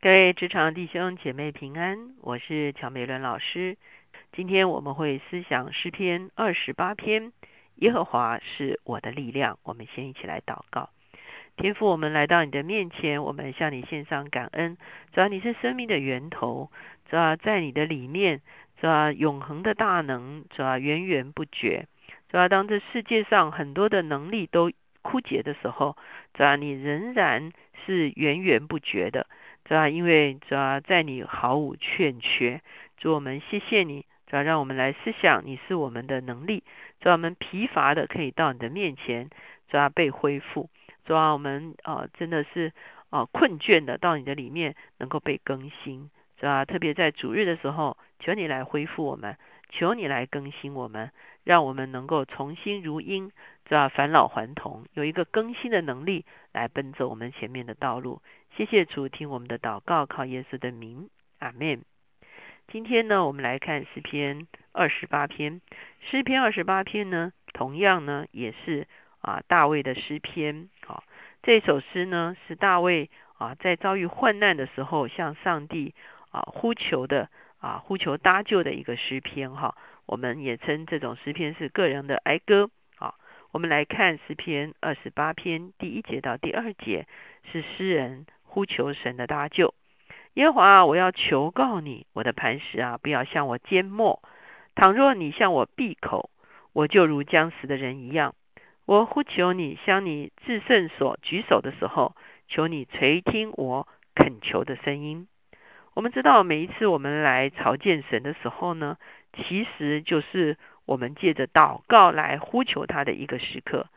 各位职场弟兄姐妹平安，我是乔美伦老师。今天我们会思想诗篇二十八篇，耶和华是我的力量。我们先一起来祷告，天父，我们来到你的面前，我们向你献上感恩。主要你是生命的源头，主要在你的里面，主要永恒的大能，主要源源不绝。主要当这世界上很多的能力都枯竭的时候，主要你仍然是源源不绝的。主要因为主要在你毫无欠缺，主我们谢谢你，主要让我们来思想你是我们的能力，主要我们疲乏的可以到你的面前，主要被恢复，主要我们啊真的是啊困倦的到你的里面能够被更新，主要特别在主日的时候，求你来恢复我们，求你来更新我们，让我们能够重新如鹰，主要返老还童，有一个更新的能力来奔走我们前面的道路。谢谢主，听我们的祷告，靠耶稣的名，阿门。今天呢，我们来看诗篇二十八篇。诗篇二十八篇呢，同样呢，也是啊大卫的诗篇。好，这首诗呢，是大卫啊在遭遇患难的时候，向上帝啊呼求的啊呼求搭救的一个诗篇。哈，我们也称这种诗篇是个人的哀歌。好，我们来看诗篇二十八篇第一节到第二节，是诗人。呼求神的搭救，耶和华，我要求告你，我的磐石啊，不要向我缄默。倘若你向我闭口，我就如将死的人一样。我呼求你，向你至圣所举手的时候，求你垂听我恳求的声音。我们知道，每一次我们来朝见神的时候呢，其实就是我们借着祷告来呼求他的一个时刻。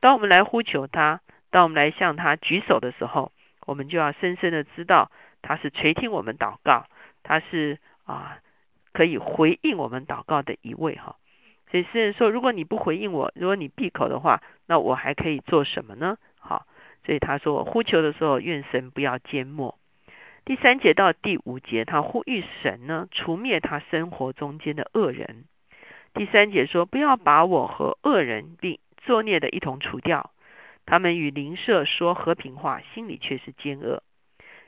当我们来呼求他，当我们来向他举手的时候，我们就要深深的知道，他是垂听我们祷告，他是啊可以回应我们祷告的一位哈。所以诗人说，如果你不回应我，如果你闭口的话，那我还可以做什么呢？好，所以他说呼求的时候，愿神不要缄默。第三节到第五节，他呼吁神呢，除灭他生活中间的恶人。第三节说，不要把我和恶人并作孽的一同除掉。他们与邻舍说和平话，心里却是奸恶。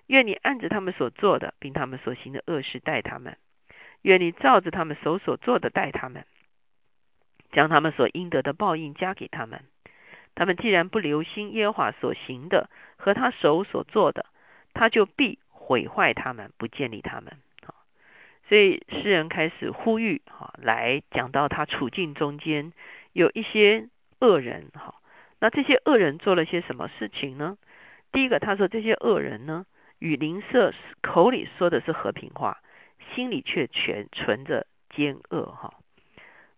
愿你按着他们所做的，并他们所行的恶事待他们；愿你照着他们手所做的待他们，将他们所应得的报应加给他们。他们既然不留心耶和华所行的和他手所做的，他就必毁坏他们，不建立他们。所以诗人开始呼吁，哈，来讲到他处境中间有一些恶人，哈。那这些恶人做了些什么事情呢？第一个，他说这些恶人呢，与邻舍口里说的是和平话，心里却全存着奸恶。哈，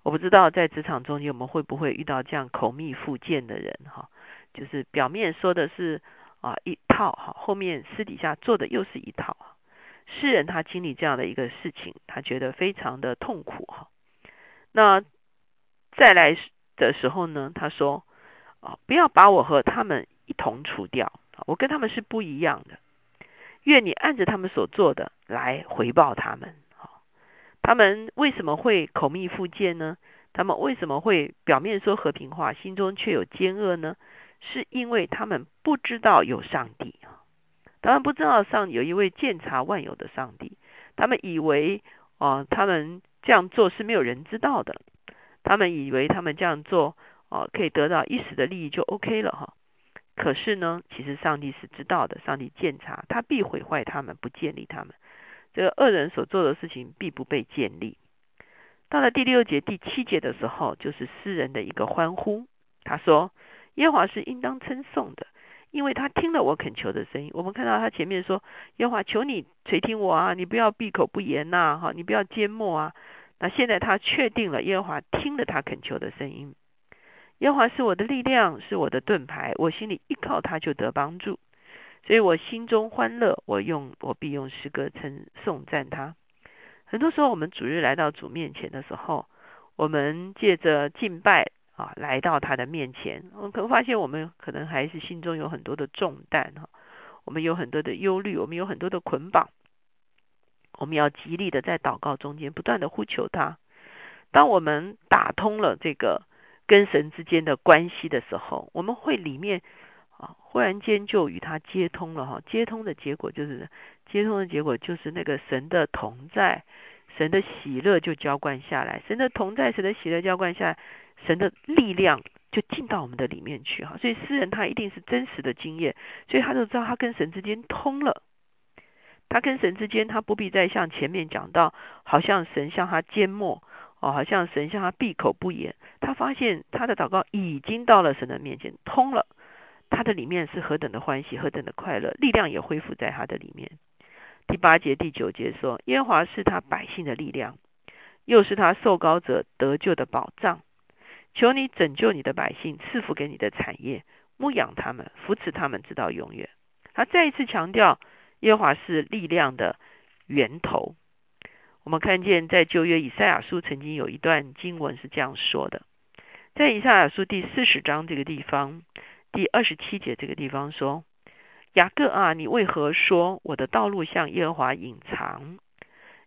我不知道在职场中间我们会不会遇到这样口蜜腹剑的人？哈，就是表面说的是啊一套，哈，后面私底下做的又是一套。诗人他经历这样的一个事情，他觉得非常的痛苦。哈，那再来的时候呢，他说啊。不要把我和他们一同除掉，我跟他们是不一样的。愿你按着他们所做的来回报他们。好，他们为什么会口蜜腹剑呢？他们为什么会表面说和平话，心中却有奸恶呢？是因为他们不知道有上帝啊，他们不知道上有一位鉴察万有的上帝。他们以为啊，他们这样做是没有人知道的。他们以为他们这样做。哦，可以得到一时的利益就 OK 了哈。可是呢，其实上帝是知道的，上帝鉴察，他必毁坏他们，不建立他们。这个恶人所做的事情必不被建立。到了第六节、第七节的时候，就是诗人的一个欢呼。他说：“耶和华是应当称颂的，因为他听了我恳求的声音。”我们看到他前面说：“耶和华，求你垂听我啊，你不要闭口不言呐，哈，你不要缄默啊。”那现在他确定了耶和华听了他恳求的声音。耶和华是我的力量，是我的盾牌，我心里依靠他就得帮助，所以我心中欢乐。我用我必用诗歌称颂赞他。很多时候，我们主日来到主面前的时候，我们借着敬拜啊，来到他的面前，我们可能发现我们可能还是心中有很多的重担哈，我们有很多的忧虑，我们有很多的捆绑，我们要极力的在祷告中间不断的呼求他。当我们打通了这个。跟神之间的关系的时候，我们会里面啊，忽然间就与他接通了哈。接通的结果就是，接通的结果就是那个神的同在，神的喜乐就浇灌下来，神的同在，神的喜乐浇灌下来，神的力量就进到我们的里面去哈。所以诗人他一定是真实的经验，所以他就知道他跟神之间通了。他跟神之间，他不必再像前面讲到，好像神向他缄默，哦，好像神向他闭口不言。他发现他的祷告已经到了神的面前，通了。他的里面是何等的欢喜，何等的快乐，力量也恢复在他的里面。第八节、第九节说：耶和华是他百姓的力量，又是他受膏者得救的保障。求你拯救你的百姓，赐福给你的产业，牧养他们，扶持他们，直到永远。他再一次强调。耶和华是力量的源头。我们看见在旧约以赛亚书曾经有一段经文是这样说的，在以赛亚书第四十章这个地方第二十七节这个地方说：“雅各啊，你为何说我的道路向耶和华隐藏？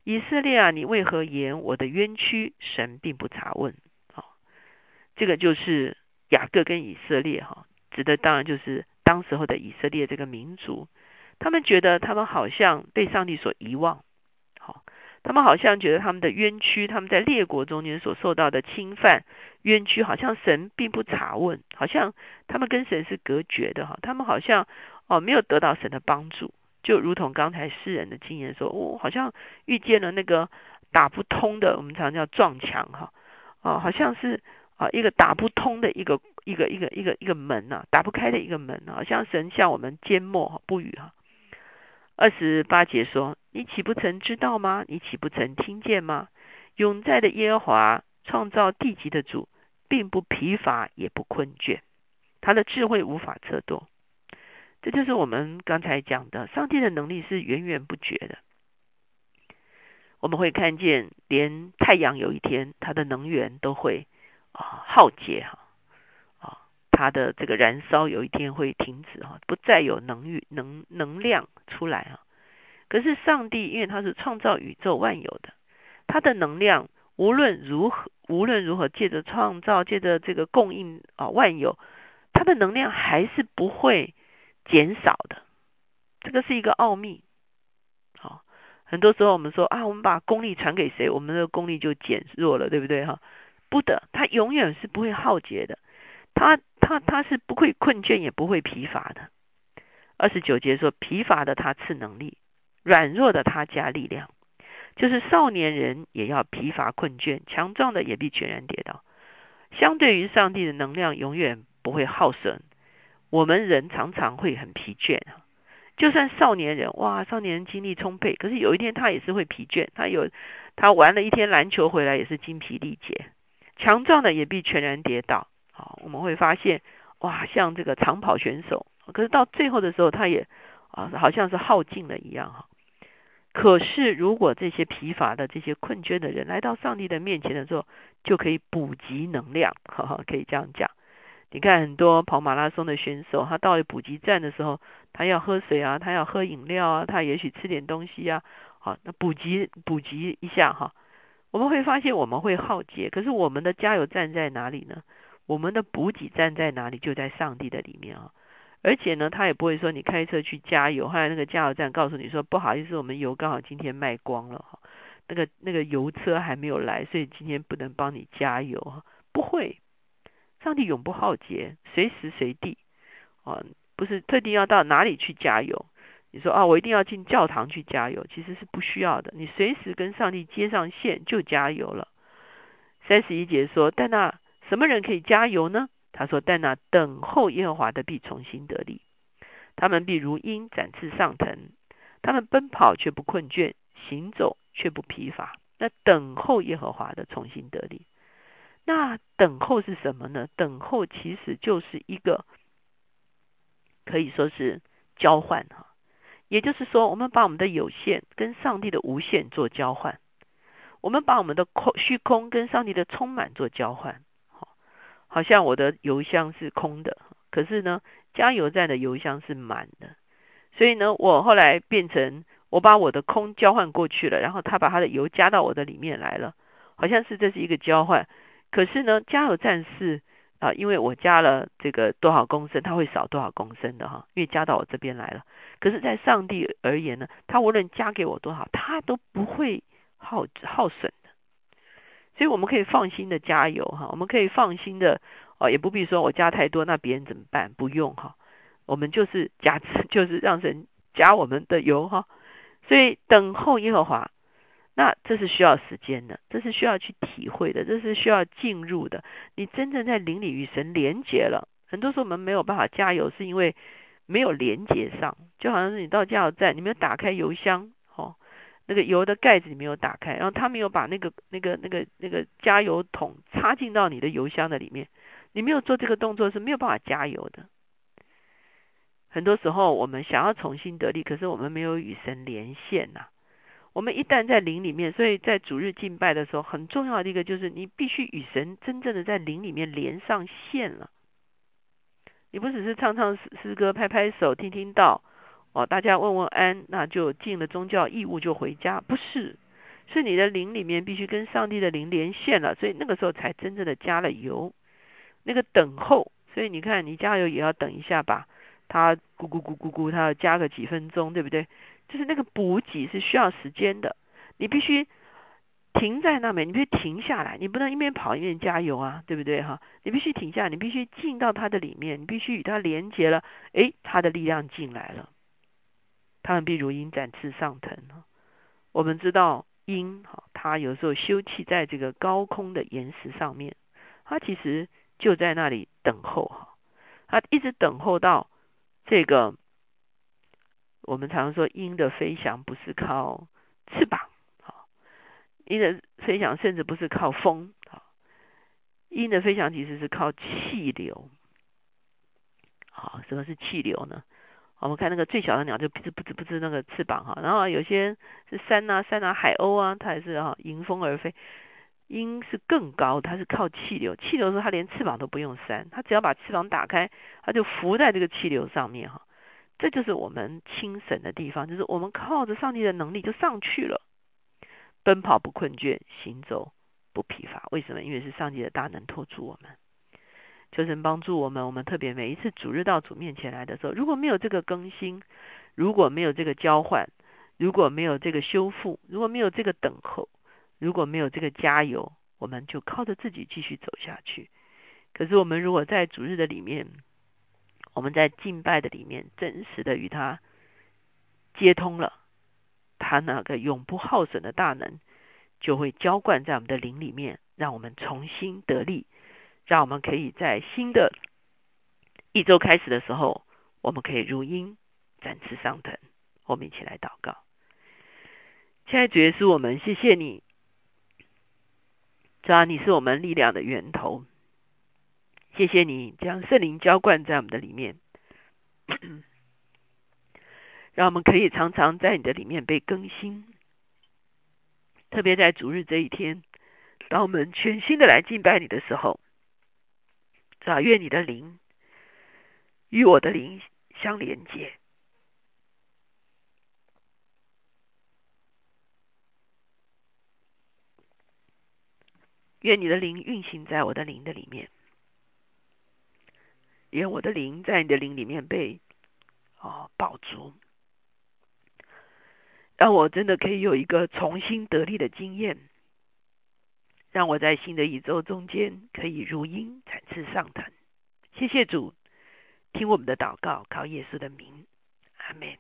以色列啊，你为何言我的冤屈神并不查问？”这个就是雅各跟以色列哈，指的当然就是当时候的以色列这个民族。他们觉得他们好像被上帝所遗忘，好，他们好像觉得他们的冤屈，他们在列国中间所受到的侵犯冤屈，好像神并不查问，好像他们跟神是隔绝的哈，他们好像哦没有得到神的帮助，就如同刚才诗人的经验说，我好像遇见了那个打不通的，我们常叫撞墙哈，哦，好像是啊一个打不通的一个一个一个一个一个门呐，打不开的一个门啊像神向我们缄默不语哈。二十八节说：“你岂不曾知道吗？你岂不曾听见吗？永在的耶和华创造地极的主，并不疲乏也不困倦，他的智慧无法测度。这就是我们刚才讲的，上帝的能力是源源不绝的。我们会看见，连太阳有一天，它的能源都会啊耗竭哈啊，它的这个燃烧有一天会停止哈，不再有能源能能量。”出来啊！可是上帝，因为他是创造宇宙万有的，他的能量无论如何，无论如何，借着创造，借着这个供应啊万有，他的能量还是不会减少的。这个是一个奥秘。好，很多时候我们说啊，我们把功力传给谁，我们的功力就减弱了，对不对哈？不的，他永远是不会耗竭的，他他他是不会困倦，也不会疲乏的。二十九节说：“疲乏的他赐能力，软弱的他加力量。就是少年人也要疲乏困倦，强壮的也必全然跌倒。相对于上帝的能量，永远不会耗损。我们人常常会很疲倦啊。就算少年人，哇，少年人精力充沛，可是有一天他也是会疲倦。他有他玩了一天篮球回来，也是精疲力竭。强壮的也必全然跌倒。好，我们会发现，哇，像这个长跑选手。”可是到最后的时候，他也啊，好像是耗尽了一样哈。可是如果这些疲乏的、这些困倦的人来到上帝的面前的时候，就可以补给能量，哈哈，可以这样讲。你看很多跑马拉松的选手，他到了补给站的时候，他要喝水啊，他要喝饮料啊，他也许吃点东西啊，好，那补给补给一下哈。我们会发现我们会耗竭，可是我们的加油站在哪里呢？我们的补给站在哪里？就在上帝的里面啊。而且呢，他也不会说你开车去加油，后来那个加油站告诉你说不好意思，我们油刚好今天卖光了哈，那个那个油车还没有来，所以今天不能帮你加油。不会，上帝永不耗竭，随时随地啊，不是特定要到哪里去加油。你说啊，我一定要进教堂去加油，其实是不需要的，你随时跟上帝接上线就加油了。三十一节说，但那什么人可以加油呢？他说：“但那等候耶和华的必重新得力，他们必如鹰展翅上腾，他们奔跑却不困倦，行走却不疲乏。那等候耶和华的重新得力，那等候是什么呢？等候其实就是一个可以说是交换哈，也就是说，我们把我们的有限跟上帝的无限做交换，我们把我们的空虚空跟上帝的充满做交换。”好像我的油箱是空的，可是呢，加油站的油箱是满的。所以呢，我后来变成我把我的空交换过去了，然后他把他的油加到我的里面来了，好像是这是一个交换。可是呢，加油站是啊，因为我加了这个多少公升，它会少多少公升的哈，因为加到我这边来了。可是，在上帝而言呢，他无论加给我多少，他都不会耗耗损的。所以，我们可以放心的加油哈，我们可以放心的哦，也不必说我加太多，那别人怎么办？不用哈，我们就是加，就是让神加我们的油哈。所以，等候耶和华。那这是需要时间的，这是需要去体会的，这是需要进入的。你真正在灵里与神连接了，很多时候我们没有办法加油，是因为没有连接上。就好像是你到加油站，你没有打开油箱，哦，那个油的盖子你没有打开，然后他没有把那个那个那个那个加油桶插进到你的油箱的里面，你没有做这个动作是没有办法加油的。很多时候我们想要重新得力，可是我们没有与神连线呐。我们一旦在灵里面，所以在主日敬拜的时候，很重要的一个就是你必须与神真正的在灵里面连上线了。你不只是唱唱诗诗歌、拍拍手、听听道，哦，大家问问安，那就尽了宗教义务就回家，不是？是你的灵里面必须跟上帝的灵连线了，所以那个时候才真正的加了油。那个等候，所以你看，你加油也要等一下吧，它咕咕咕咕咕，它要加个几分钟，对不对？就是那个补给是需要时间的，你必须停在那边，你必须停下来，你不能一边跑一边加油啊，对不对哈？你必须停下，你必须进到它的里面，你必须与它连接了，诶，它的力量进来了。他们必如鹰展翅上腾。我们知道鹰哈，它有时候休憩在这个高空的岩石上面，它其实就在那里等候哈，它一直等候到这个。我们常说鹰的飞翔不是靠翅膀，好，鹰的飞翔甚至不是靠风，好，鹰的飞翔其实是靠气流，好，什么是气流呢？我们看那个最小的鸟就不知不知不知那个翅膀哈，然后有些是山啊山啊海鸥啊，它也是哈迎风而飞，鹰是更高，它是靠气流，气流的时候它连翅膀都不用扇，它只要把翅膀打开，它就浮在这个气流上面哈。这就是我们轻省的地方，就是我们靠着上帝的能力就上去了，奔跑不困倦，行走不疲乏。为什么？因为是上帝的大能托住我们，求神帮助我们。我们特别每一次主日到主面前来的时候，如果没有这个更新，如果没有这个交换，如果没有这个修复，如果没有这个等候，如果没有这个加油，我们就靠着自己继续走下去。可是我们如果在主日的里面，我们在敬拜的里面，真实的与他接通了，他那个永不耗损的大能，就会浇灌在我们的灵里面，让我们重新得力，让我们可以在新的一周开始的时候，我们可以如鹰展翅上腾。我们一起来祷告，亲爱的主耶稣，我们谢谢你，主啊，你是我们力量的源头。谢谢你将圣灵浇灌在我们的里面，让我们可以常常在你的里面被更新。特别在主日这一天，当我们全新的来敬拜你的时候，啊，愿你的灵与我的灵相连接，愿你的灵运行在我的灵的里面。愿我的灵在你的灵里面被哦保足，让我真的可以有一个重新得力的经验，让我在新的一周中间可以如鹰展翅上腾。谢谢主，听我们的祷告，靠耶稣的名，阿门。